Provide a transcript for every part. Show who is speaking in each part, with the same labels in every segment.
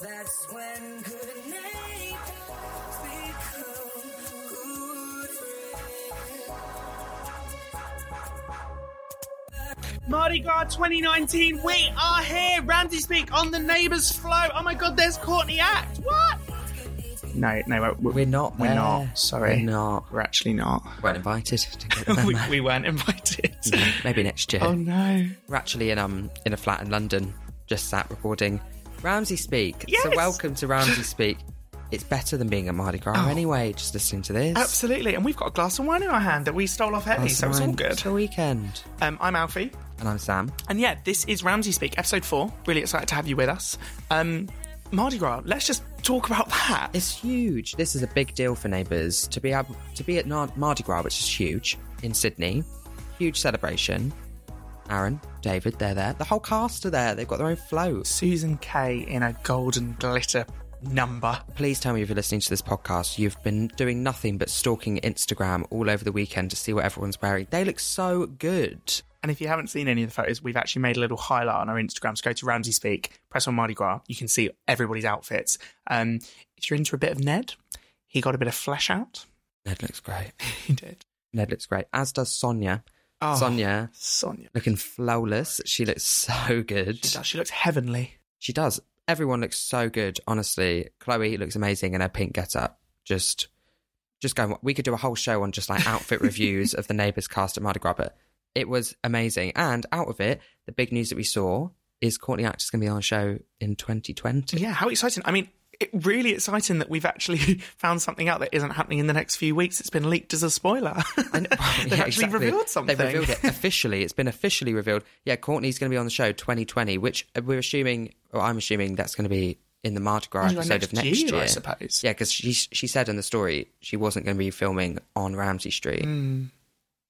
Speaker 1: That's when good neighbors become good friends.
Speaker 2: Mardi Gras 2019, we are here. Ramsey Speak on the Neighbours Flow. Oh my god, there's Courtney Act. What? No, no, we're,
Speaker 3: We're not
Speaker 2: We're
Speaker 3: there.
Speaker 2: not. Sorry.
Speaker 3: We're not.
Speaker 2: We're actually not.
Speaker 3: Weren't invited to get the
Speaker 2: we, we weren't invited.
Speaker 3: Maybe next year.
Speaker 2: Oh no.
Speaker 3: We're actually in um in a flat in London, just sat recording Ramsey Speak.
Speaker 2: Yes!
Speaker 3: So welcome to Ramsey Speak. It's better than being at Mardi Gras
Speaker 2: Oh.
Speaker 3: anyway, just listening to this.
Speaker 2: Absolutely. And we've got a glass of wine in our hand that we stole off Ellie, so it's all good.
Speaker 3: It's a weekend.
Speaker 2: Um, I'm Alfie.
Speaker 3: And I'm Sam.
Speaker 2: And yeah, this is Ramsey Speak, episode four. Really excited to have you with us. Um, Mardi Gras, let's just talk about that.
Speaker 3: It's huge. This is a big deal for neighbours to be able to be at Mardi Gras, which is huge in Sydney. Huge celebration. Aaron, David, they're there. The whole cast are there. They've got their own float.
Speaker 2: Susan Kay in a golden glitter number.
Speaker 3: Please tell me if you're listening to this podcast, you've been doing nothing but stalking Instagram all over the weekend to see what everyone's wearing. They look so good.
Speaker 2: And if you haven't seen any of the photos, we've actually made a little highlight on our Instagram. So go to Ramsey Speak, press on Mardi Gras. You can see everybody's outfits. Um, if you're into a bit of Ned, he got a bit of flesh out.
Speaker 3: Ned looks great.
Speaker 2: He did.
Speaker 3: Ned looks great, as does Sonia.
Speaker 2: Oh,
Speaker 3: Sonia
Speaker 2: Sonia.
Speaker 3: looking flawless. She looks so good.
Speaker 2: She does. She looks heavenly.
Speaker 3: She does. Everyone looks so good, honestly. Chloe looks amazing in her pink get-up. Just, just going. We could do a whole show on just like outfit reviews of the Neighbours cast at Mardi Gras, but it was amazing. And out of it, the big news that we saw is Courtney Act is going to be on a show in 2020.
Speaker 2: Yeah, how exciting. I mean, it, really exciting that we've actually found something out that isn't happening in the next few weeks. It's been leaked as a spoiler.
Speaker 3: I know-
Speaker 2: They've
Speaker 3: Yeah,
Speaker 2: actually
Speaker 3: exactly.
Speaker 2: revealed something.
Speaker 3: They've revealed it officially. It's been officially revealed. Yeah, Courtney's going to be on the show 2020, which uh, we're assuming, or I'm assuming that's going to be in the Mardi Gras episode of next year.
Speaker 2: I suppose.
Speaker 3: Yeah, because she she said in the story she wasn't going to be filming on Ramsay Street, mm.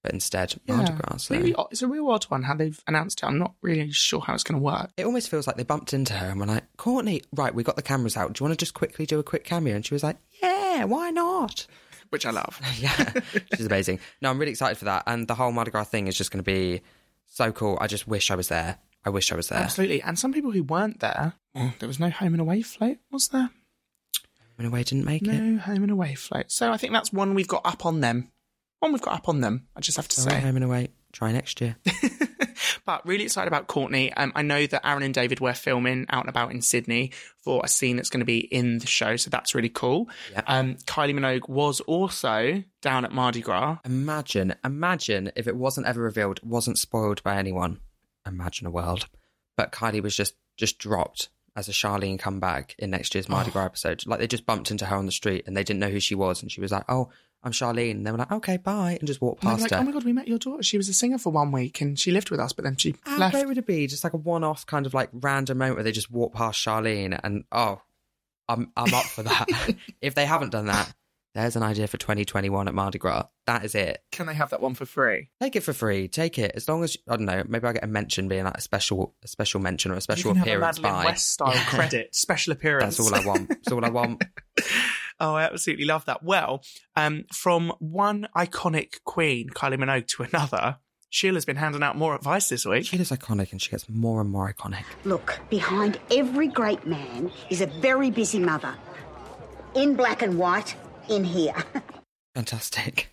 Speaker 3: But instead Mardi Gras. So.
Speaker 2: Really it's a real odd one how they've announced it. I'm not really sure how it's going to work.
Speaker 3: It almost feels like they bumped into her and were like, Courtney, right, we got the cameras out. Do you want to just quickly do a quick cameo? And she was like, Yeah, why not?
Speaker 2: Which I love.
Speaker 3: Yeah, she's amazing. No, I'm really excited for that. And the whole Mardi Gras thing is just going to be so cool. I just wish I was there. I wish I was there.
Speaker 2: Absolutely. And some people who weren't there, well, there was no home and away float, was there?
Speaker 3: Home in a way, didn't make it.
Speaker 2: No home and away float. So I think that's one we've got up on them. One we've got up on them, I just have to
Speaker 3: All right,
Speaker 2: say.
Speaker 3: home and away. Try next year.
Speaker 2: But really excited about Courtney. Um, I know that Aaron and David were filming out and about in Sydney for a scene that's going to be in the show, so that's really cool.
Speaker 3: Yeah.
Speaker 2: Um, Kylie Minogue was also down at Mardi Gras.
Speaker 3: Imagine, imagine if it wasn't ever revealed, wasn't spoiled by anyone. Imagine a world. But Kylie was just just dropped as a Charlene comeback in next year's Mardi Gras oh. episode. Like they just bumped into her on the street and they didn't know who she was, and she was like, "Oh, I'm Charlene." And they were like, "Okay, bye," and just walked
Speaker 2: And
Speaker 3: past
Speaker 2: like,
Speaker 3: her.
Speaker 2: oh my god, we met your daughter. She was a singer for one week and she lived with us, but then she
Speaker 3: How
Speaker 2: left.
Speaker 3: great would it be? Just like a one-off kind of like random moment where they just walk past Charlene, and oh, I'm I'm up for that. if they haven't done that, there's an idea for 2021 at Mardi Gras. That is it.
Speaker 2: Can they have that one for free?
Speaker 3: Take it for free. Take it as long as I don't know. Maybe I get a mention, being like a special, a special mention or a special
Speaker 2: you can
Speaker 3: appearance
Speaker 2: have a Madeleine
Speaker 3: by.
Speaker 2: West style
Speaker 3: Yeah.
Speaker 2: credit, special appearance.
Speaker 3: That's all I want. That's all I want.
Speaker 2: Oh, I absolutely love that. Well, um, from one iconic queen, Kylie Minogue, to another, Sheila's been handing out more advice this week.
Speaker 3: She is iconic, and she gets more and more iconic.
Speaker 4: Look, behind every great man is a very busy mother. In black and white, in here.
Speaker 3: Fantastic.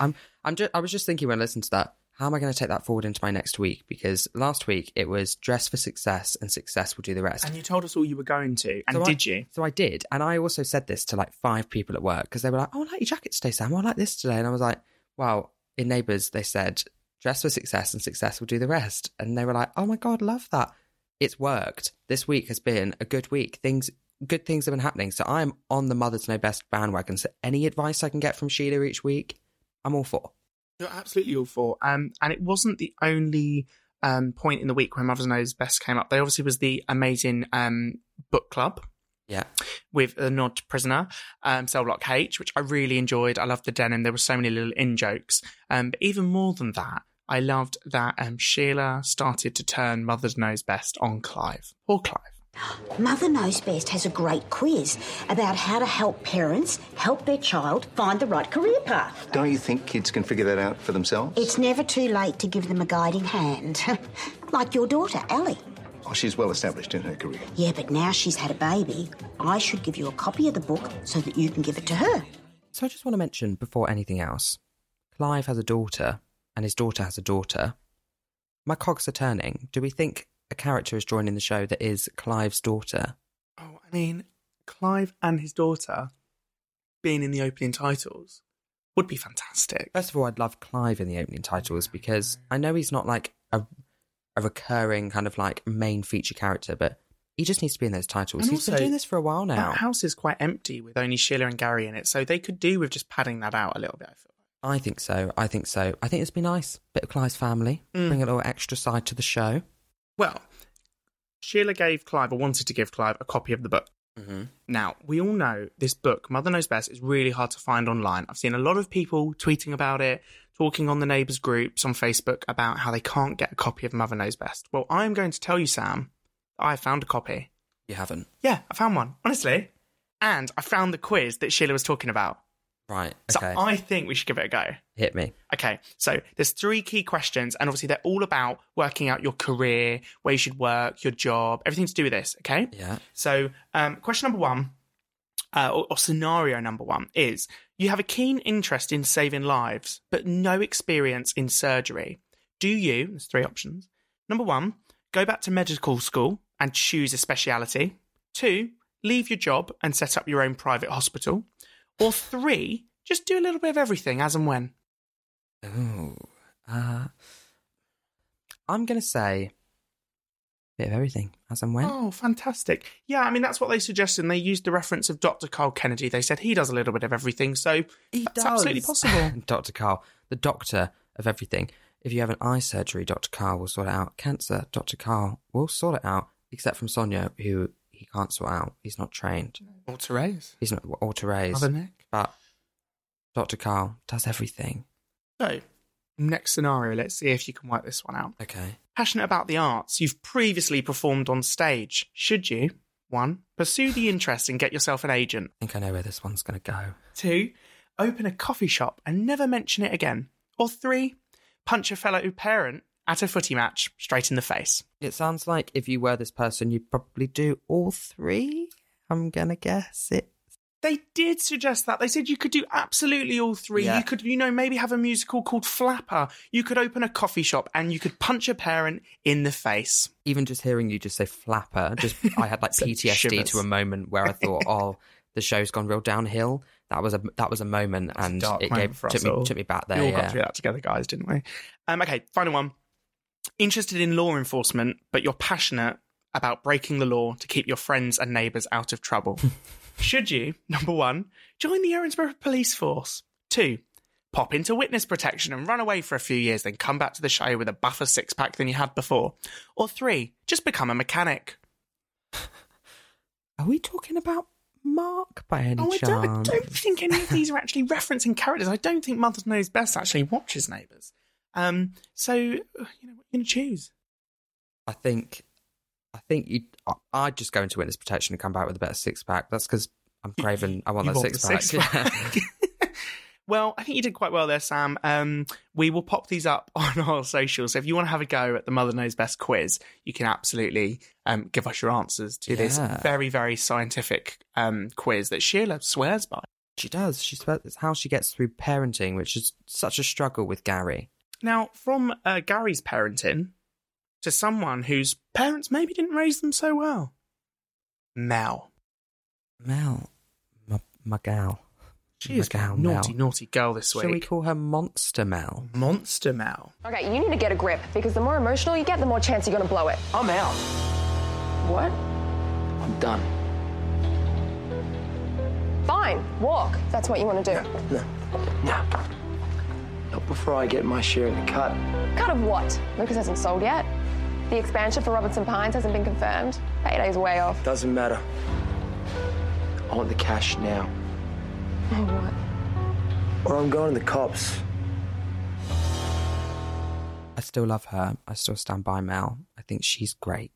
Speaker 3: I'm. I'm. Just, I was just thinking when I listened to that. How am I going to take that forward into my next week? Because last week it was dress for success, and success will do the rest.
Speaker 2: And you told us all you were going to, and
Speaker 3: So I-
Speaker 2: did you?
Speaker 3: So I did, and I also said this to like five people at work because they were like, "Oh, I like your jacket today, Sam. Oh, I like this today," and I was like, "Wow." In Neighbours, they said, "Dress for success, and success will do the rest," and they were like, "Oh my god, love that." It's worked. This week has been a good week. Things, good things have been happening. So I'm on the Mother to Know Best bandwagon. So any advice I can get from Sheila each week, I'm all for.
Speaker 2: You're absolutely all for. Um, and it wasn't the only um, point in the week where Mother's Knows Best came up. There obviously was the amazing um, book club
Speaker 3: Yeah,
Speaker 2: with a nod to Prisoner, um, Cell Block H, which I really enjoyed. I loved the denim. There were so many little in jokes. Um, but even more than that, I loved that um, Sheila started to turn Mother's Knows Best on Clive. Poor Clive.
Speaker 4: Mother Knows Best has a great quiz about how to help parents help their child find the right career path.
Speaker 5: Don't you think kids can figure that out for themselves?
Speaker 4: It's never too late to give them a guiding hand. like your daughter, Ellie.
Speaker 5: Oh, she's well established in her career.
Speaker 4: Yeah, but now she's had a baby. I should give you a copy of the book so that you can give it to her.
Speaker 3: So I just want to mention before anything else, Clive has a daughter, and his daughter has a daughter. My cogs are turning. Do we think a character is joining the show that is Clive's daughter?
Speaker 2: Oh, I mean, Clive and his daughter being in the opening titles would be fantastic.
Speaker 3: First of all, I'd love Clive in the opening titles because I know he's not like a a recurring kind of like main feature character, but he just needs to be in those titles.
Speaker 2: And
Speaker 3: He's been
Speaker 2: also,
Speaker 3: doing this for a while now.
Speaker 2: That house is quite empty with only Sheila and Gary in it, so they could do with just padding that out a little bit. I feel.
Speaker 3: I think so. I think so. I think it'd be nice. Bit of Clive's family.
Speaker 2: Mm.
Speaker 3: Bring a little extra side to the show.
Speaker 2: Well, Sheila gave Clive, or wanted to give Clive, a copy of the book.
Speaker 3: Mm-hmm.
Speaker 2: Now, we all know this book, Mother Knows Best, is really hard to find online. I've seen a lot of people tweeting about it, talking on the neighbours groups on Facebook about how they can't get a copy of Mother Knows Best. Well, I'm going to tell you, Sam, I found a copy.
Speaker 3: You haven't.
Speaker 2: Yeah, I found one, honestly. And I found the quiz that Sheila was talking about.
Speaker 3: Right.
Speaker 2: So I think we should give it a go.
Speaker 3: Hit me.
Speaker 2: Okay, so there's three key questions, and obviously they're all about working out your career, where you should work, your job, everything to do with this. Okay.
Speaker 3: Yeah.
Speaker 2: So, um, question number one, uh, or, or scenario number one, is you have a keen interest in saving lives, but no experience in surgery. Do you? There's three options. Number one, go back to medical school and choose a speciality. Two, leave your job and set up your own private hospital. Or three, just do a little bit of everything as and when.
Speaker 3: Oh, Uh, I'm going to say a bit of everything as and when.
Speaker 2: Oh, fantastic. Yeah, I mean, that's what they suggested. And they used the reference of Dr. Carl Kennedy. They said he does a little bit of everything. So
Speaker 3: He
Speaker 2: that's absolutely possible.
Speaker 3: Dr. Carl, the doctor of everything. If you have an eye surgery, Dr. Carl will sort it out. Cancer, Dr. Carl will sort it out, except from Sonia, who he can't sort out. He's not trained.
Speaker 2: Or Therese.
Speaker 3: He's not or Therese.
Speaker 2: Mother Nick.
Speaker 3: But Dr. Carl does everything.
Speaker 2: So, next scenario, let's see if you can work this one out.
Speaker 3: Okay.
Speaker 2: Passionate about the arts, you've previously performed on stage. Should you? One, pursue the interest and get yourself an agent.
Speaker 3: I think I know where this one's going to go.
Speaker 2: Two, open a coffee shop and never mention it again. Or three, punch a fellow parent at a footy match straight in the face.
Speaker 3: It sounds like if you were this person, you'd probably do all three. I'm going to guess it.
Speaker 2: They did suggest that. They said you could do absolutely all three.
Speaker 3: Yeah.
Speaker 2: You could, you know, maybe have a musical called Flapper. You could open a coffee shop and you could punch a parent in the face.
Speaker 3: Even just hearing you just say flapper, just I had like PTSD
Speaker 2: shivers.
Speaker 3: to a moment where I thought, oh, the show's gone real downhill. That was a that was a moment,
Speaker 2: a
Speaker 3: and
Speaker 2: dark
Speaker 3: it
Speaker 2: moment
Speaker 3: gave took me took me back
Speaker 2: we
Speaker 3: there.
Speaker 2: all got
Speaker 3: Yeah.
Speaker 2: through that together, guys, didn't we? Um, okay, final one. Interested in law enforcement, but you're passionate about breaking the law to keep your friends and neighbours out of trouble. Should you, number one, join the Erinsborough Police Force? Two, pop into witness protection and run away for a few years, then come back to the show with a buffer six pack than you had before? Or three, just become a mechanic?
Speaker 3: Are we talking about Mark by any
Speaker 2: Oh, I don't, I don't think any of these are actually referencing characters. I don't think Mother Knows Best actually watches Neighbours. Um, so, you know, what are you going to choose?
Speaker 3: I think, I think you. I'd just go into witness protection and come back with a better six pack. That's because I'm craving. I want
Speaker 2: You
Speaker 3: that
Speaker 2: want
Speaker 3: six, pack.
Speaker 2: six-pack. well, I think you did quite well there, Sam. Um, we will pop these up on our socials. So if you want to have a go at the Mother Knows Best quiz, you can absolutely um, give us your answers to this very, very scientific um, quiz that Sheila swears by.
Speaker 3: She does. She's it's how she gets through parenting, which is such a struggle with Gary.
Speaker 2: Now, from uh, Gary's parenting to someone whose parents maybe didn't raise them so well, Mel.
Speaker 3: Mel, my, my gal.
Speaker 2: She is
Speaker 3: My gal,
Speaker 2: a naughty,
Speaker 3: Mel.
Speaker 2: naughty girl this week.
Speaker 3: Shall we call her Monster Mel?
Speaker 2: Monster Mel.
Speaker 6: Okay, you need to get a grip because the more emotional you get, the more chance you're gonna blow it.
Speaker 7: I'm out.
Speaker 6: What?
Speaker 7: I'm done.
Speaker 6: Fine, walk. if That's what you want to do.
Speaker 7: No. No. Not before I get my share of the cut.
Speaker 6: Cut of what? Lucas hasn't sold yet. The expansion for Robertson Pines hasn't been confirmed. Payday's way off.
Speaker 7: Doesn't matter. I want the cash now.
Speaker 6: Oh what?
Speaker 7: Or I'm going to the cops.
Speaker 3: I still love her. I still stand by Mel. I think she's great.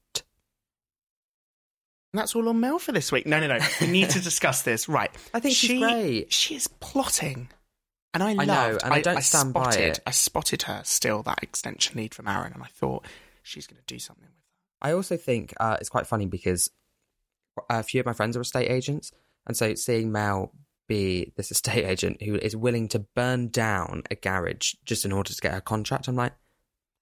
Speaker 2: And that's all on Mel for this week. No, no, no. We need to discuss this. Right.
Speaker 3: I think she's
Speaker 2: she,
Speaker 3: great.
Speaker 2: She is plotting. And I
Speaker 3: know,
Speaker 2: loved,
Speaker 3: and I don't stand by
Speaker 2: spotted,
Speaker 3: it.
Speaker 2: I spotted her still that extension lead from Aaron, and I thought she's going to do something with that.
Speaker 3: I also think uh, it's quite funny because a few of my friends are estate agents, and so seeing Mel be this estate agent who is willing to burn down a garage just in order to get her contract, I'm like,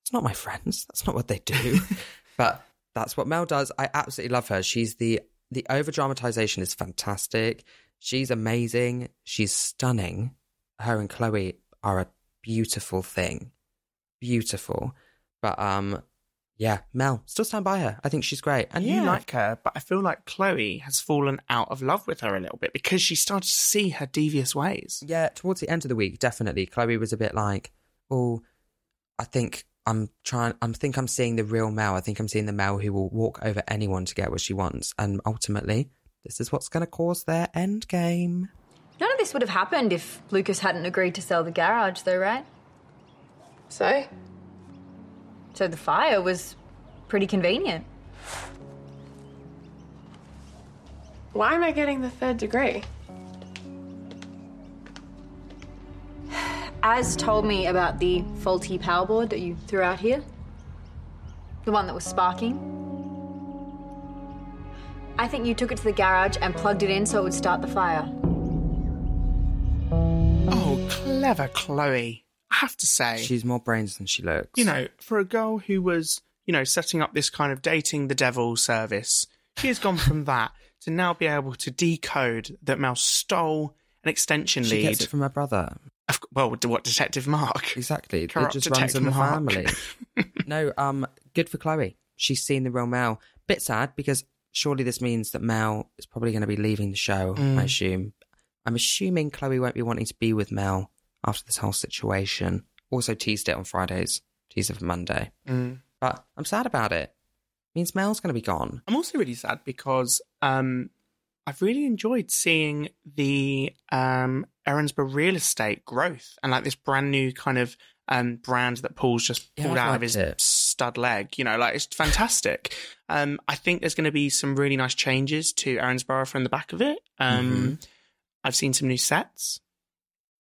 Speaker 3: it's not my friends. That's not what they do. but that's what Mel does. I absolutely love her. She's the the over dramatization is fantastic. She's amazing. She's stunning. Her and Chloe are a beautiful thing. Beautiful. But um yeah, Mel, still stand by her. I think she's great. And
Speaker 2: you like her, but I feel like Chloe has fallen out of love with her a little bit because she started to see her devious ways.
Speaker 3: Yeah, towards the end of the week, definitely. Chloe was a bit like, oh, I think I'm trying, I think I'm seeing the real Mel. I think I'm seeing the Mel who will walk over anyone to get what she wants. And ultimately, this is what's going to cause their end game.
Speaker 8: None of this would have happened if Lucas hadn't agreed to sell the garage, though, right?
Speaker 6: So?
Speaker 8: So the fire was pretty convenient.
Speaker 6: Why am I getting the third degree?
Speaker 8: Az told me about the faulty power board that you threw out here. The one that was sparking. I think you took it to the garage and plugged it in so it would start the fire.
Speaker 2: Clever Chloe. I have to say.
Speaker 3: She's more brains than she looks.
Speaker 2: you know, for a girl who was, you know, setting up this kind of dating the devil service, she has gone from that to now be able to decode that Mel stole an extension
Speaker 3: she
Speaker 2: lead.
Speaker 3: gets it from her brother.
Speaker 2: Of- well, what Detective Mark?
Speaker 3: Exactly. It
Speaker 2: Corrupt
Speaker 3: just runs in the
Speaker 2: Mark.
Speaker 3: family. no, um, good for Chloe. She's seen the real Mel. Bit sad because surely this means that Mel is probably going to be leaving the show.
Speaker 2: Mm.
Speaker 3: I assume. I'm assuming Chloe won't be wanting to be with Mel after this whole situation. Also teased it on Fridays. Teased it for Monday.
Speaker 2: Mm.
Speaker 3: But I'm sad about it. Means Mel's going to be gone.
Speaker 2: I'm also really sad because um, I've really enjoyed seeing the um, Erinsborough real estate growth and like this brand new kind of um, brand that Paul's just pulled
Speaker 3: I've
Speaker 2: out of his
Speaker 3: it.
Speaker 2: stud leg. You know, like it's fantastic. um, I think there's going to be some really nice changes to Erinsborough from the back of it. Um,
Speaker 3: Mhm.
Speaker 2: I've seen some new sets.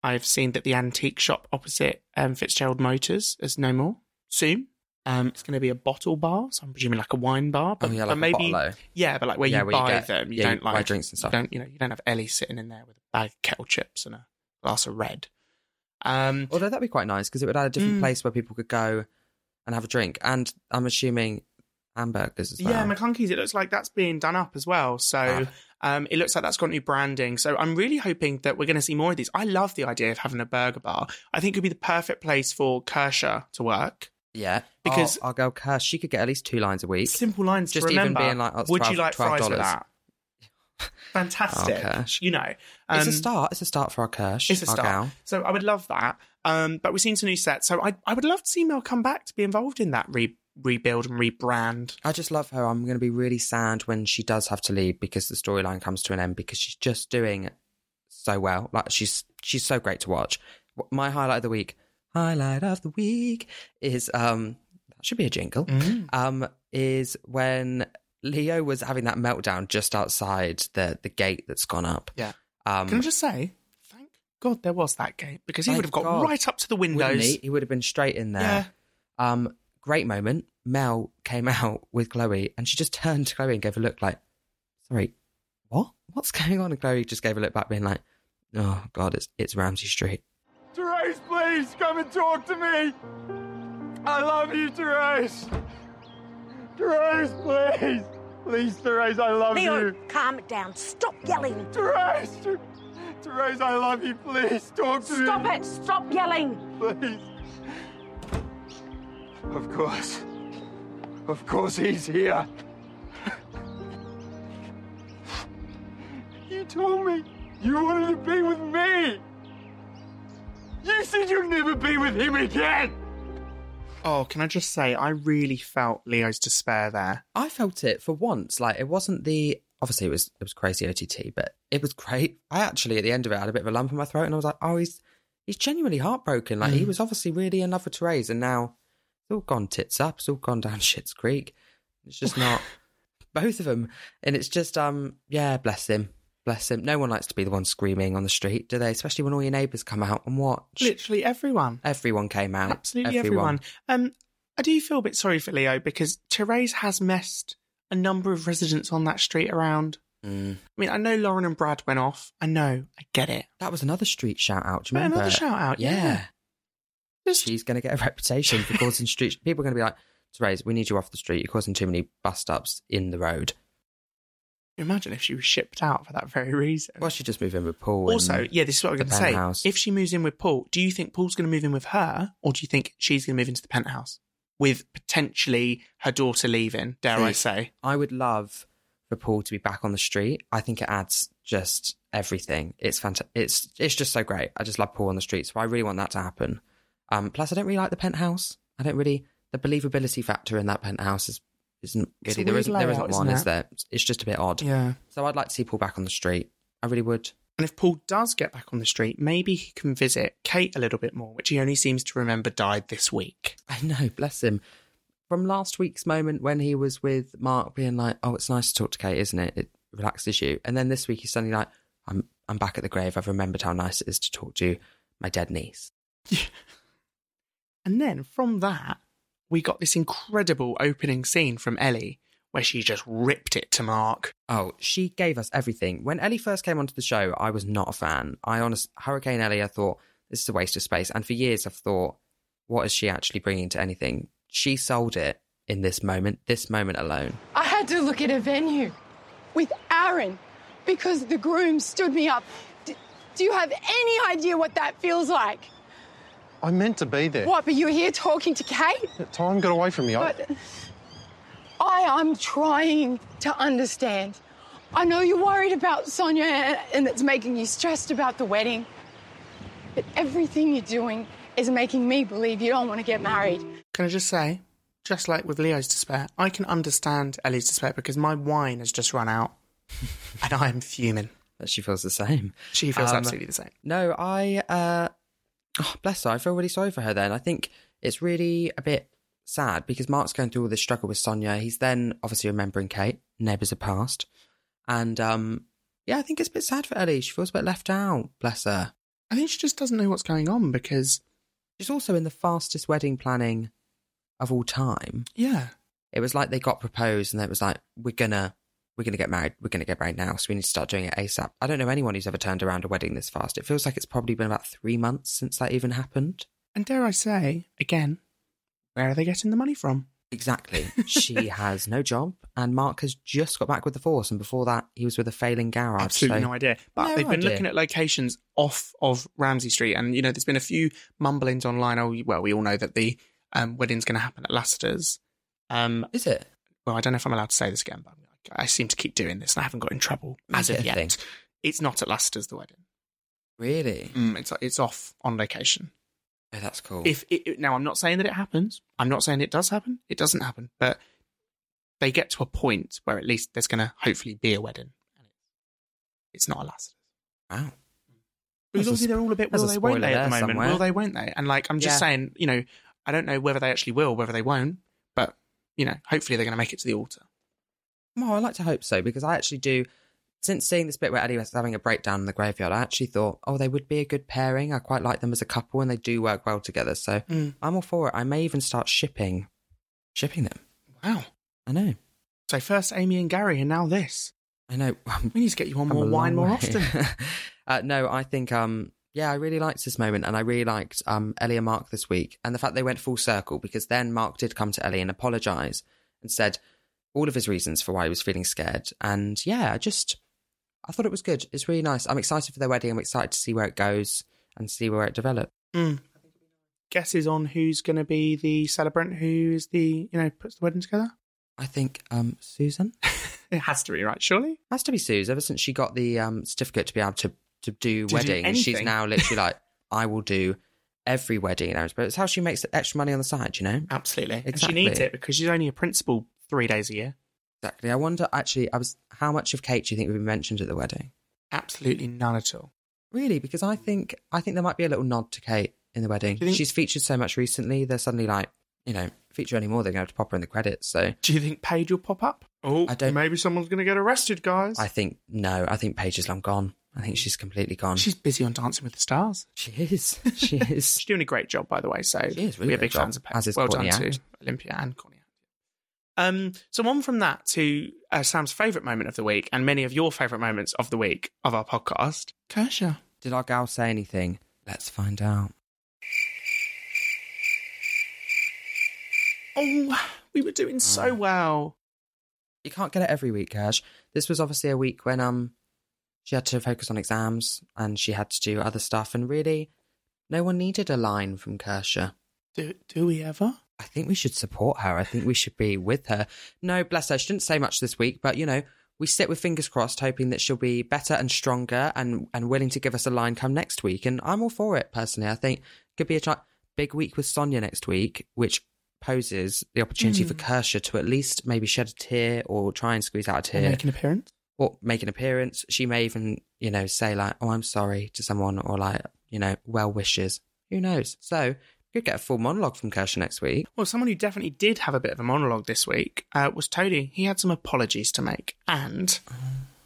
Speaker 2: I've seen that the antique shop opposite um, Fitzgerald Motors is no more soon. Um, it's going to be a bottle bar, so I'm presuming like a wine bar. But,
Speaker 3: oh yeah,
Speaker 2: but
Speaker 3: like
Speaker 2: maybe
Speaker 3: a bottle.
Speaker 2: yeah, but like where
Speaker 3: Yeah,
Speaker 2: you
Speaker 3: where you
Speaker 2: buy
Speaker 3: get-
Speaker 2: them, you
Speaker 3: yeah,
Speaker 2: don't like
Speaker 3: buy drinks and
Speaker 2: you
Speaker 3: stuff.
Speaker 2: don't you know you don't have Ellie sitting in there with a bag of kettle chips and a glass of red. Um,
Speaker 3: Although that'd be quite nice because it would add a different
Speaker 2: Mm.
Speaker 3: place where people could go and have a drink. And I'm assuming hamburgers
Speaker 2: yeah, McClunkey's. It looks like that's being done up as well. So
Speaker 3: Ah.
Speaker 2: um, it looks like that's got new branding. So I'm really hoping that we're going to see more of these. I love the idea of having a burger bar. I think it would be the perfect place for Kirsha to work.
Speaker 3: Yeah,
Speaker 2: Because-
Speaker 3: oh, our girl Kirst, she could get at least two lines a week.
Speaker 2: Simple lines
Speaker 3: Just
Speaker 2: to
Speaker 3: even being like, oh, it's
Speaker 2: Would you like fries with that? Fantastic.
Speaker 3: Oh.
Speaker 2: You know,
Speaker 3: it's a
Speaker 2: um,
Speaker 3: start. It's a start for our Kersh.
Speaker 2: It's a
Speaker 3: our
Speaker 2: start.
Speaker 3: gal.
Speaker 2: So I would love that. Um, but we've seen some new sets. So I, I would love to see Mel come back to be involved in that re- rebuild and rebrand.
Speaker 3: I just love her. I'm going to be really sad when she does have to leave because the storyline comes to an end because she's just doing so well. Like she's she's so great to watch. My highlight of the week, highlight of the week is um that should be a jingle.
Speaker 2: Mm.
Speaker 3: Um is when Leo was having that meltdown just outside the the gate that's gone up.
Speaker 2: Yeah.
Speaker 3: Um
Speaker 2: Can I just say, thank God there was that gate because he would have got
Speaker 3: God.
Speaker 2: right up to the windows.
Speaker 3: he? He would have been straight in there.
Speaker 2: Yeah.
Speaker 3: there. Um, great moment. Mel came out with Chloe, and she just turned to Chloe and gave a look like, "Sorry, what? What's going on?" And Chloe just gave a look back, being like, "Oh God, it's it's Ramsay Street."
Speaker 9: Therese, please come and talk to me. I love you, Therese. Therese, please. Please, Therese, I love
Speaker 4: Leo,
Speaker 9: you.
Speaker 4: calm it down. Stop yelling.
Speaker 9: Therese, Ther- Therese, I love you. Please, talk to me.
Speaker 4: Stop it. Stop yelling.
Speaker 9: Please. Of course. Of course he's here. You told me you wanted to be with me. You said you'd never be with him again.
Speaker 2: Oh, can I just say, I really felt Leo's despair there.
Speaker 3: I felt it for once. Like it wasn't the obviously it was it was crazy OTT, but it was great. I actually at the end of it had a bit of a lump in my throat, and I was like, oh, he's he's genuinely heartbroken. Like he
Speaker 2: Mm.
Speaker 3: was obviously really in love with Therese, and now it's all gone tits up. It's all gone down shit's creek. It's just not both of them, and it's just um yeah, bless him, bless him. No one likes to be the one screaming on the street, do they? Especially when all your neighbours come out and watch.
Speaker 2: Literally everyone.
Speaker 3: Everyone came out.
Speaker 2: Absolutely everyone. Um, I do feel a bit sorry for Leo because Therese has messed a number of residents on that street around.
Speaker 3: Mm.
Speaker 2: I mean, I know Lauren and Brad went off. I know, I get it.
Speaker 3: That was another street shout out. Do you remember?
Speaker 2: another shout out, yeah. Just
Speaker 3: She's going to get a reputation for causing street. People are going to be like, Therese, we need you off the street. You're causing too many bus stops in the road.
Speaker 2: imagine if she was shipped out for that very reason.
Speaker 3: Well, she just move in with Paul.
Speaker 2: Also, yeah, this is what I'm going to say.
Speaker 3: penthouse.
Speaker 2: If she moves in with Paul, do you think Paul's going to move in with her, or do you think she's going to move into the penthouse with potentially her daughter leaving? Dare I say?
Speaker 3: I would love for Paul to be back on the street. I think it adds just everything. It's fantastic. It's it's just so great. I just love Paul on the street, so I really want that to happen. Um, plus, I don't really like the penthouse. I don't really the believability factor in that penthouse is isn't really there isn't
Speaker 2: layout,
Speaker 3: isn't one,
Speaker 2: isn't
Speaker 3: is there? It's just a bit odd.
Speaker 2: Yeah.
Speaker 3: So I'd like to see Paul back on the street. I really would.
Speaker 2: And if Paul does get back on the street, maybe he can visit Kate a little bit more, which he only seems to remember died this week.
Speaker 3: I know, bless him. From last week's moment when he was with Mark being like, Oh, it's nice to talk to Kate, isn't it? It relaxes you. And then this week he's suddenly like, I'm I'm back at the grave. I've remembered how nice it is to talk to my dead niece.
Speaker 2: And then from that, we got this incredible opening scene from Ellie where she just ripped it to Mark.
Speaker 3: Oh, she gave us everything. When Ellie first came onto the show, I was not a fan. I honest Hurricane Ellie, I thought this is a waste of space. And for years, I've thought, what is she actually bringing to anything? She sold it in this moment, this moment alone.
Speaker 10: I had to look at a venue with Aaron because the groom stood me up. D- do you have any idea what that feels like?
Speaker 11: I meant to be there.
Speaker 10: What, but you were here talking to Kate?
Speaker 11: Time got away from me. I,
Speaker 10: But I am trying to understand. I know you're worried about Sonia and- and it's making you stressed about the wedding. But everything you're doing is making me believe you don't want to get married.
Speaker 2: Can I just say, just like with Leo's despair, I can understand Ellie's despair because my wine has just run out and I am fuming.
Speaker 3: That she feels the same.
Speaker 2: She feels
Speaker 3: Um,
Speaker 2: absolutely the same.
Speaker 3: No, I uh oh, bless her. I feel really sorry for her then. I think it's really a bit sad because Mark's going through all this struggle with Sonia. He's then obviously remembering Kate. Neighbours are past. And um yeah, I think it's a bit sad for Ellie. She feels a bit left out. Bless her.
Speaker 2: I think she just doesn't know what's going on because,
Speaker 3: She's also in the fastest wedding planning of all time.
Speaker 2: yeah,
Speaker 3: It was like they got proposed and it was like, we're gonna we're gonna get married. We're gonna get married now, so we need to start doing it ASAP. I don't know anyone who's ever turned around a wedding this fast. It feels like it's probably been about three months since that even happened.
Speaker 2: and dare I say, again, where are they getting the money from?
Speaker 3: Exactly. she has no job, and Mark has just got back with the force, and before that, he was with a failing garage.
Speaker 2: Absolutely
Speaker 3: so-
Speaker 2: no idea. But
Speaker 3: No
Speaker 2: they've been
Speaker 3: idea.
Speaker 2: looking at locations off of Ramsay Street, and you know, there's been a few mumblings online. Oh, well, we all know that the um, wedding's going to happen at Lassiter's. Um,
Speaker 3: Is it?
Speaker 2: well, I don't know if I'm allowed to say this again, but I seem to keep doing this, and I haven't got in trouble as of yet.
Speaker 3: thing.
Speaker 2: It's not at Lassiter's the wedding.
Speaker 3: Really?
Speaker 2: Mm, it's it's off on location.
Speaker 3: Oh, that's cool.
Speaker 2: If it, now, I'm not saying that it happens. I'm not saying it does happen. It doesn't happen, but they get to a point where at least there's going to hopefully be a wedding, and it's, it's not a Lassiter's.
Speaker 3: wow.
Speaker 2: Because obviously they're all a bit will they won't they at the moment.
Speaker 3: somewhere.
Speaker 2: Will they won't they? And like I'm just
Speaker 3: Yeah.
Speaker 2: saying, you know, I don't know whether they actually will, whether they won't, but you know, hopefully they're going to make it to the altar.
Speaker 3: Well, I like to hope so because I actually do. Since seeing this bit where Eddie was having a breakdown in the graveyard, I actually thought, oh, they would be a good pairing. I quite like them as a couple, and they do work well together. So
Speaker 2: Mm.
Speaker 3: I'm all for it. I may even start shipping, shipping them.
Speaker 2: Wow.
Speaker 3: I know.
Speaker 2: So first Amy and Gary, and now this.
Speaker 3: I know.
Speaker 2: We need to get you on
Speaker 3: I'm
Speaker 2: more wine more
Speaker 3: way.
Speaker 2: often.
Speaker 3: uh, no, I think um yeah, I really liked this moment and I really liked um Ellie and Mark this week and the fact they went full circle because then Mark did come to Ellie and apologise and said all of his reasons for why he was feeling scared. And yeah, I just I thought it was good. It's really nice. I'm excited for their wedding. I'm excited to see where it goes and see where it develops.
Speaker 2: Mm. Guesses on who's going to be the celebrant? Who is the you know puts the wedding together?
Speaker 3: I think um Susan
Speaker 2: It has to be right, surely.
Speaker 3: It has to be Suze. Ever since she got the um certificate to be able to to do
Speaker 2: do
Speaker 3: weddings, she's now literally like, I will do every wedding in But it's how she makes extra money on the side, you know?
Speaker 2: Absolutely. And she needs it because she's only a principal three days a year.
Speaker 3: Exactly. I wonder actually, I was how much of Kate do you think would be mentioned at the wedding?
Speaker 2: Absolutely none at all.
Speaker 3: Really? Because I think I think there might be a little nod to Kate in the wedding.
Speaker 2: Think-
Speaker 3: She's featured so much recently. They're suddenly like, you know, feature anymore. They're going to have to pop her in the credits. So
Speaker 2: Do you think Paige will pop up? Oh,
Speaker 3: I don't-
Speaker 2: maybe someone's going to get arrested, guys.
Speaker 3: I think no. I think Paige is long gone. I think she's completely gone.
Speaker 2: She's busy on Dancing with the Stars.
Speaker 3: She is. She is.
Speaker 2: She's doing a great job, by the way. So
Speaker 3: She is, really
Speaker 2: we're big
Speaker 3: job,
Speaker 2: fans of her.
Speaker 3: as is
Speaker 2: well
Speaker 3: Courtney
Speaker 2: done
Speaker 3: Act.
Speaker 2: to Olympia and Courtney. Um, so on from that to uh, Sam's favourite moment of the week, and many of your favourite moments of the week of our podcast, Kirsha.
Speaker 3: Did our gal say anything? Let's find out.
Speaker 2: Oh, we were doing so well.
Speaker 3: You can't get it every week, Cash. This was obviously a week when um she had to focus on exams and she had to do other stuff, and really, no one needed a line from Kirsha.
Speaker 2: Do do we ever?
Speaker 3: I think we should support her. I think we should be with her. No, bless her. She didn't say much this week, but you know, we sit with fingers crossed, hoping that she'll be better and stronger and and willing to give us a line come next week. And I'm all for it personally. I think could be a try- big week with Sonia next week, which poses the opportunity for
Speaker 2: Mm.
Speaker 3: Kirsha to at least maybe shed a tear or try and squeeze out a
Speaker 2: Or
Speaker 3: tear
Speaker 2: make an appearance?
Speaker 3: or make an appearance. She may even, you know, say like, "Oh, I'm sorry" to someone, or like, you know, well wishes. Who knows? So could get a full monologue from Kirsha next week.
Speaker 2: Well, someone who definitely did have a bit of a monologue this week uh, was Toadie. He had some apologies to make, and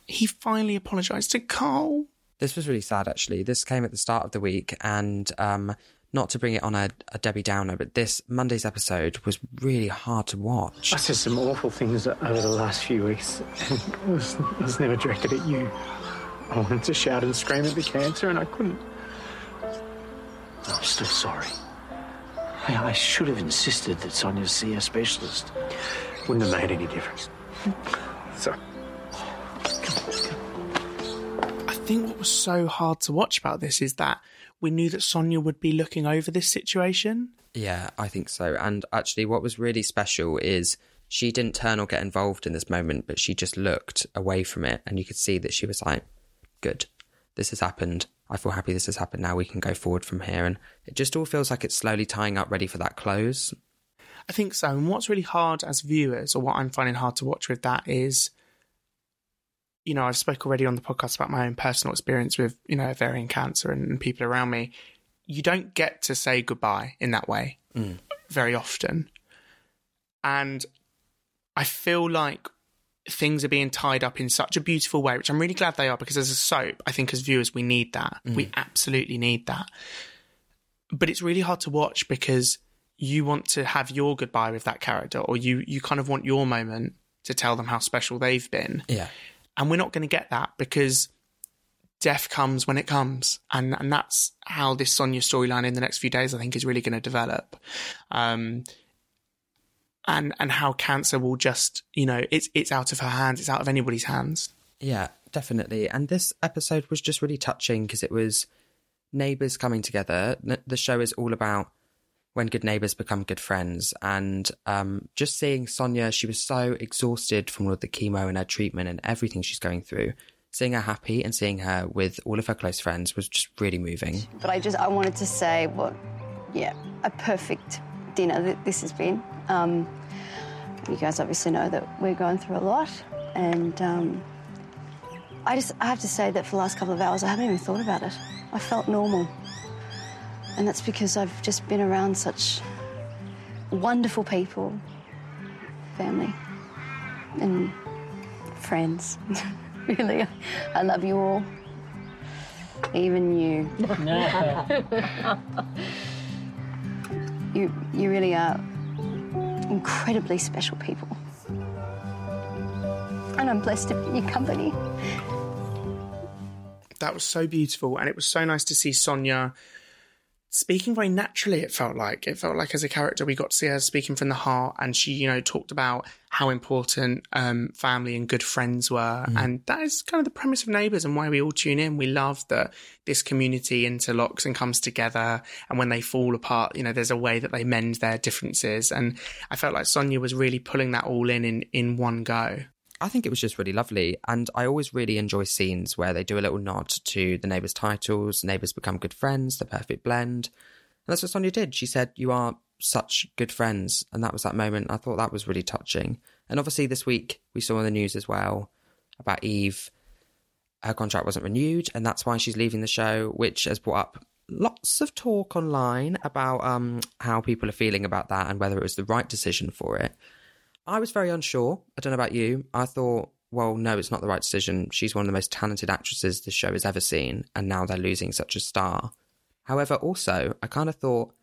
Speaker 2: he finally apologised to Carl.
Speaker 3: This was really sad, actually. This came at the start of the week, and um, not to bring it on a, a Debbie Downer, but this Monday's episode was really hard to watch.
Speaker 7: I said some awful things over the last few weeks, and it was, it was never directed at you. I wanted to shout and scream at the cancer, and I couldn't. I'm still sorry. I, I should have insisted that Sonia see a specialist. Wouldn't have made any difference. So,
Speaker 2: I think what was so hard to watch about this is that we knew that Sonia would be looking over this situation.
Speaker 3: Yeah, I think so. And actually, what was really special is she didn't turn or get involved in this moment, but she just looked away from it. And you could see that she was like, good, this has happened. I feel happy this has happened. Now we can go forward from here. And it just all feels like it's slowly tying up, ready for that close.
Speaker 2: I think so. And what's really hard as viewers, or what I'm finding hard to watch with that, is, you know, I've spoke already on the podcast about my own personal experience with, you know, ovarian cancer and, and people around me. You don't get to say goodbye in that way
Speaker 3: Mm.
Speaker 2: very often. And I feel like things are being tied up in such a beautiful way, which I'm really glad they are because as a soap, I think as viewers, we need that. We absolutely need that. But it's really hard to watch because you want to have your goodbye with that character or you, you kind of want your moment to tell them how special they've been.
Speaker 3: Yeah.
Speaker 2: And we're not going to get that because death comes when it comes. And, and that's how this Sonia storyline in the next few days, I think, is really going to develop. Um, and, and how cancer will just, you know, it's, it's out of her hands. It's out of anybody's hands.
Speaker 3: Yeah, definitely. And this episode was just really touching because it was neighbours coming together. The show is all about when good neighbours become good friends. And um, just seeing Sonia, she was so exhausted from all of the chemo and her treatment and everything she's going through. Seeing her happy and seeing her with all of her close friends was just really moving.
Speaker 12: But I just I wanted to say what, yeah, a perfect dinner that this has been. Um, you guys obviously know that we're going through a lot, and um, I just I have to say that for the last couple of hours I haven't even thought about it. I felt normal, and that's because I've just been around such wonderful people, family, and friends. really, I love you all, even you. You, you really are incredibly special people. And I'm blessed to be in your company.
Speaker 2: that was so beautiful and it was so nice to see sonia speaking very naturally it felt like. It felt like as a character we got to see her speaking from the heart and she you know talked about how important um, family and good friends were. And that is kind of the premise of neighbours and why we all tune in. We love that this community interlocks and comes together and when they fall apart you know there's a way that they mend their differences. And i felt like sonia was really pulling that all in in, in one go
Speaker 3: I think it was just really lovely. And I always really enjoy scenes where they do a little nod to the neighbours' titles, neighbours become good friends, the perfect blend. And that's what Sonia did. She said, You are such good friends. And that was that moment. I thought that was really touching. And obviously, this week we saw in the news as well about Eve. Her contract wasn't renewed, and that's why she's leaving the show, which has brought up lots of talk online about um, how people are feeling about that and whether it was the right decision for it. I was very unsure. I don't know about you. I thought well, no, it's not the right decision. She's one of the most talented actresses this show has ever seen, and now they're losing such a star. However, also, I kind of thought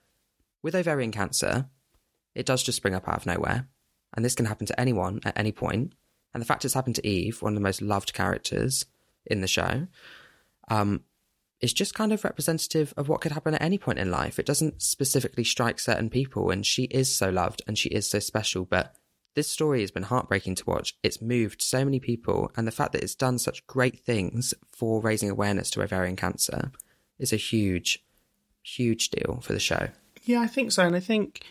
Speaker 3: with ovarian cancer, it does just spring up out of nowhere, and this can happen to anyone at any point. And the fact it's happened to Eve, one of the most loved characters in the show, um, is just kind of representative of what could happen at any point in life. It doesn't specifically strike certain people, and she is so loved and she is so special. But this story has been heartbreaking to watch. It's moved so many people, and the fact that it's done such great things for raising awareness to ovarian cancer is a huge, huge deal for the show.
Speaker 2: Yeah, I think so. And I think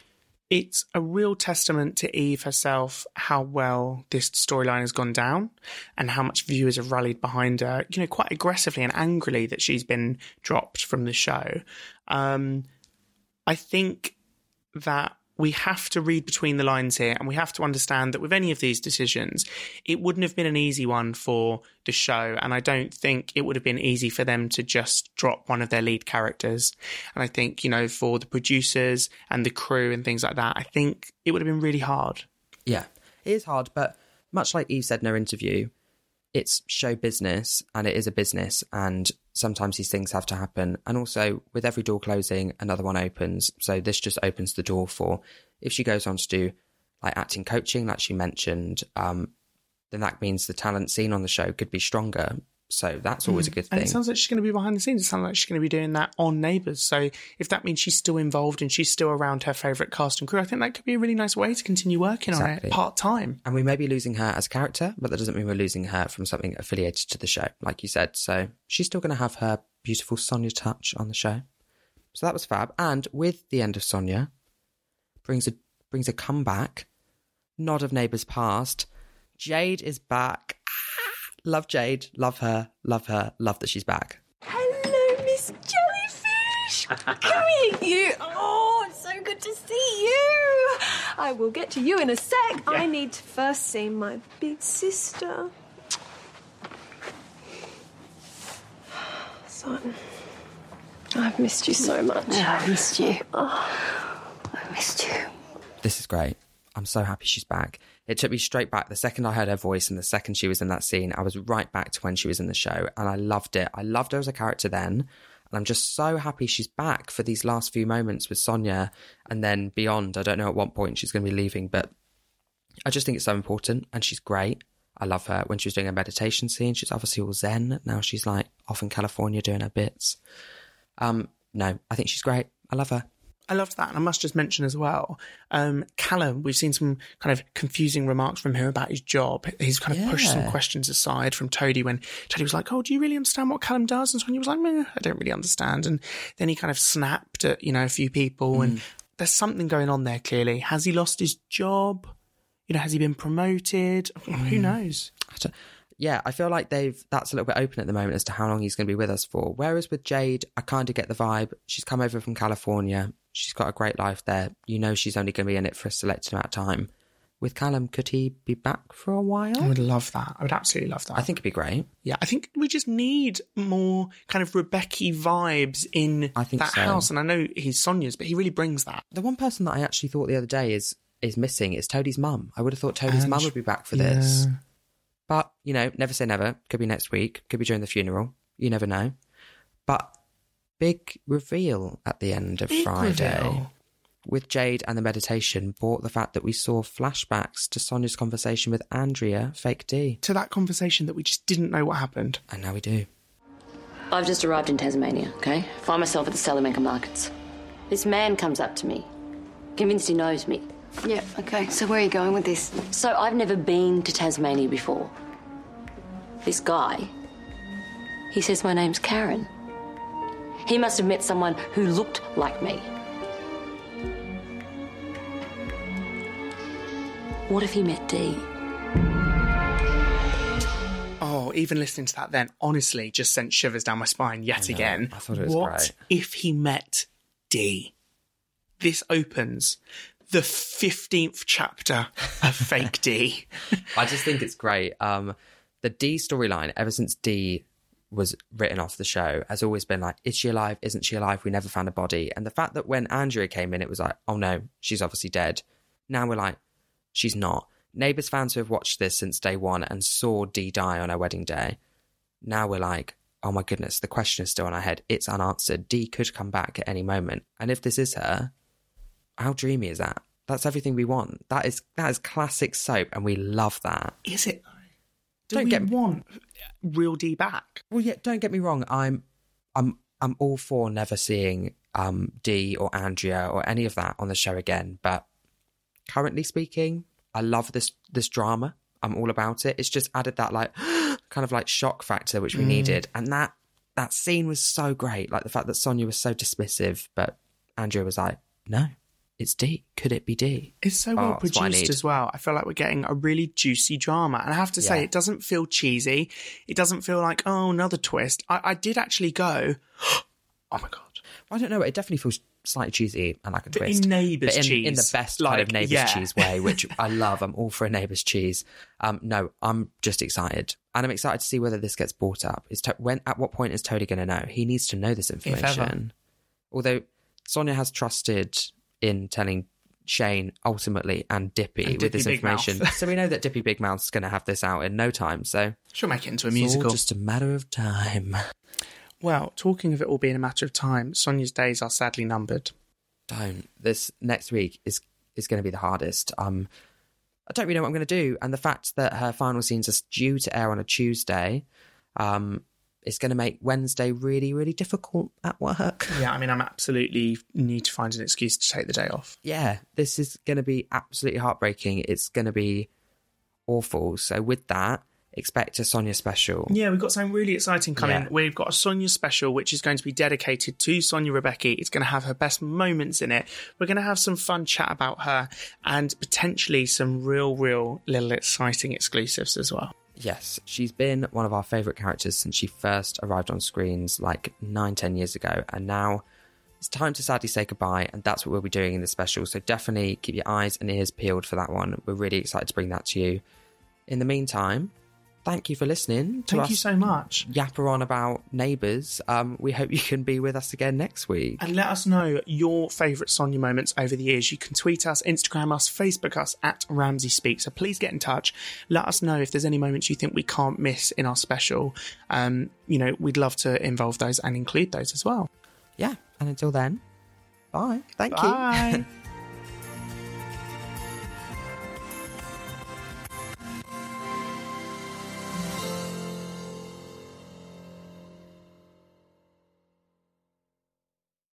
Speaker 2: it's a real testament to Eve herself how well this storyline has gone down and how much viewers have rallied behind her, you know, quite aggressively and angrily that she's been dropped from the show. Um, I think that we have to read between the lines here and we have to understand that with any of these decisions, it wouldn't have been an easy one for the show. And I don't think it would have been easy for them to just drop one of their lead characters. And I think, you know, for the producers and the crew and things like that, I think it would have been really hard.
Speaker 3: Yeah, it is hard, but much like Eve said in her interview, it's show business and it is a business and sometimes these things have to happen. And also with every door closing another one opens. So this just opens the door for if she goes on to do like acting coaching like she mentioned um then that means the talent scene on the show could be stronger so that's always a mm.
Speaker 2: good
Speaker 3: thing.
Speaker 2: And it sounds like she's going to be behind the scenes. It sounds like she's going to be doing that on Neighbours. So if that means she's still involved and she's still around her favourite cast and crew, I think that could be a really nice way to continue working on it part time.
Speaker 3: and we may be losing her as a character but that doesn't mean we're losing her from something affiliated to the show like you said so she's still going to have her beautiful sonia touch on the show so that was fab and with the end of sonia brings a brings a comeback nod of neighbours past jade is back love jade love her love her love that she's back
Speaker 13: Hello, Miss Jellyfish. Come here, you. Oh, it's so good to see you. I will get to you in a sec. I need to first see my big sister. Son, I've missed you so much.
Speaker 12: Yeah, I missed you.
Speaker 13: Oh,
Speaker 12: I missed you.
Speaker 3: this is great. I'm so happy she's back. It took me straight back. The second I heard her voice and the second she was in that scene, I was right back to when she was in the show and I loved it. I loved her as a character then. And I'm just so happy she's back for these last few moments with Sonia and then beyond. I don't know at what point she's going to be leaving, but I just think it's so important and she's great. I love her when she was doing a meditation scene. She's obviously all zen. Now she's like off in California doing her bits. Um, no, I think she's great. I love her.
Speaker 2: I loved that. And I must just mention as well, um, Callum, we've seen some kind of confusing remarks from him about his job. He's kind of pushed some questions aside from Toadie when Toadie was like, Oh, do you really understand what Callum does? And Sonia was like, Meh, I don't really understand. And then he kind of snapped at, you know, a few people. And there's something going on there clearly. Has he lost his job? You know, has he been promoted? Who knows?
Speaker 3: I yeah, I feel like they've that's a little bit open at the moment as to how long he's going to be with us for. Whereas with Jade, I kind of get the vibe. She's come over from California. She's got a great life there. You know, she's only going to be in it for a selected amount of time. With Callum, could he be back for a while?
Speaker 2: I would love that. I would absolutely love that.
Speaker 3: I think it'd be great.
Speaker 2: Yeah, I think we just need more kind of Rebecchi vibes in
Speaker 3: I think
Speaker 2: that
Speaker 3: so.
Speaker 2: house. And I know he's Sonia's, but he really brings that.
Speaker 3: The one person that I actually thought the other day is is missing is Toadie's mum. I would have thought Toadie's mum would be back for this. But, you know, never say never. Could be next week, could be during the funeral. You never know. But big reveal at the end of
Speaker 2: Big
Speaker 3: Friday.
Speaker 2: reveal.
Speaker 3: With Jade and the meditation brought the fact that we saw flashbacks to Sonia's conversation with Andrea, fake Dee.
Speaker 2: To that conversation that we just didn't know what happened.
Speaker 3: And now we do.
Speaker 14: I've just arrived in Tasmania, okay? Find myself at the Salamanca markets. This man comes up to me, convinced he knows me.
Speaker 12: Yeah, okay. So where are you going with this?
Speaker 14: So I've never been to Tasmania before. This guy, he says my name's Karen. He must have met someone who looked like me. What if he met Dee?
Speaker 2: Oh, even listening to that then, honestly, just sent shivers down my spine yet
Speaker 3: I
Speaker 2: again.
Speaker 3: I thought it was
Speaker 2: what
Speaker 3: great.
Speaker 2: if he met Dee? This opens the 15th chapter of Fake Dee.
Speaker 3: I just think it's great. Um, the Dee storyline, ever since Dee was written off the show, has always been like, is she alive? Isn't she alive? We never found a body. And the fact that when Andrea came in, it was like, oh no, she's obviously dead. Now we're like, she's not. Neighbours fans who have watched this since day one and saw Dee die on her wedding day, now we're like, oh my goodness, the question is still in our head. It's unanswered. Dee could come back at any moment. And if this is her, how dreamy is that? That's everything we want. That is that is classic soap, and we love that.
Speaker 2: Is it? Do
Speaker 3: Don't
Speaker 2: we
Speaker 3: get-
Speaker 2: want real Dee back?
Speaker 3: Well, yeah. Don't get me wrong. I'm, I'm, I'm all for never seeing um Dee or Andrea or any of that on the show again. But currently speaking, I love this this drama. I'm all about it. It's just added that like kind of like shock factor which we
Speaker 2: Mm.
Speaker 3: needed, and that that scene was so great. Like the fact that Sonia was so dismissive, but Andrea was like, "No, it's D. Could it be D?
Speaker 2: It's so
Speaker 3: Oh,
Speaker 2: well
Speaker 3: I
Speaker 2: produced as well. I feel like we're getting a really juicy drama. And I have to say,
Speaker 3: Yeah.
Speaker 2: it doesn't feel cheesy. It doesn't feel like, oh, another twist. I, I did actually go, oh my God.
Speaker 3: I don't know. It definitely feels slightly cheesy and like a
Speaker 2: But in
Speaker 3: twist.
Speaker 2: Neighbours
Speaker 3: But in, in the
Speaker 2: cheese,
Speaker 3: best kind of neighbours
Speaker 2: yeah.
Speaker 3: cheese way, which I love. I'm all for a neighbours cheese. Um, no, I'm just excited, and I'm excited to see whether this gets brought up. Is to- when at what point is Tony going to know? He needs to know this information. Although Sonia has trusted in telling Shane ultimately and Dipi
Speaker 2: And
Speaker 3: with
Speaker 2: Dipi
Speaker 3: this
Speaker 2: Big
Speaker 3: information, so we know that Dipi Big Mouth's going to have this out in no time. So
Speaker 2: She'll make it into a
Speaker 3: it's all
Speaker 2: musical.
Speaker 3: just a matter of time.
Speaker 2: Well, talking of it all being a matter of time, Sonia's days are sadly numbered.
Speaker 3: don't. This next week is is going to be the hardest. Um, I don't really know what I'm going to do, and the fact that her final scenes are due to air on a Tuesday, um, is going to make Wednesday really, really difficult at work.
Speaker 2: Yeah, I mean, I'm absolutely need to find an excuse to take the day off.
Speaker 3: Yeah, this is going to be absolutely heartbreaking. It's going to be awful. So with that, expect a Sonia special.
Speaker 2: Yeah, we've got something really exciting coming.
Speaker 3: Yeah.
Speaker 2: We've got a Sonia special, which is going to be dedicated to Sonia Rebecchi. It's going to have her best moments in it. We're going to have some fun chat about her and potentially some real, real little exciting exclusives as well.
Speaker 3: Yes, she's been one of our favourite characters since she first arrived on screens like nine, ten years ago, and now it's time to sadly say goodbye, and that's what we'll be doing in the special. So definitely keep your eyes and ears peeled for that one. We're really excited to bring that to you. In the meantime, thank you for listening to
Speaker 2: Thank you so much.
Speaker 3: yapper on about neighbours. Um, we hope you can be with us again next week.
Speaker 2: And let us know your favourite Sonia moments over the years. You can tweet us, Instagram us, Facebook us at Ramsay Speak. So please get in touch. Let us know if there's any moments you think we can't miss in our special. Um, you know, we'd love to involve those and include those as well.
Speaker 3: Yeah, and until then, bye. Thank you.
Speaker 2: Bye.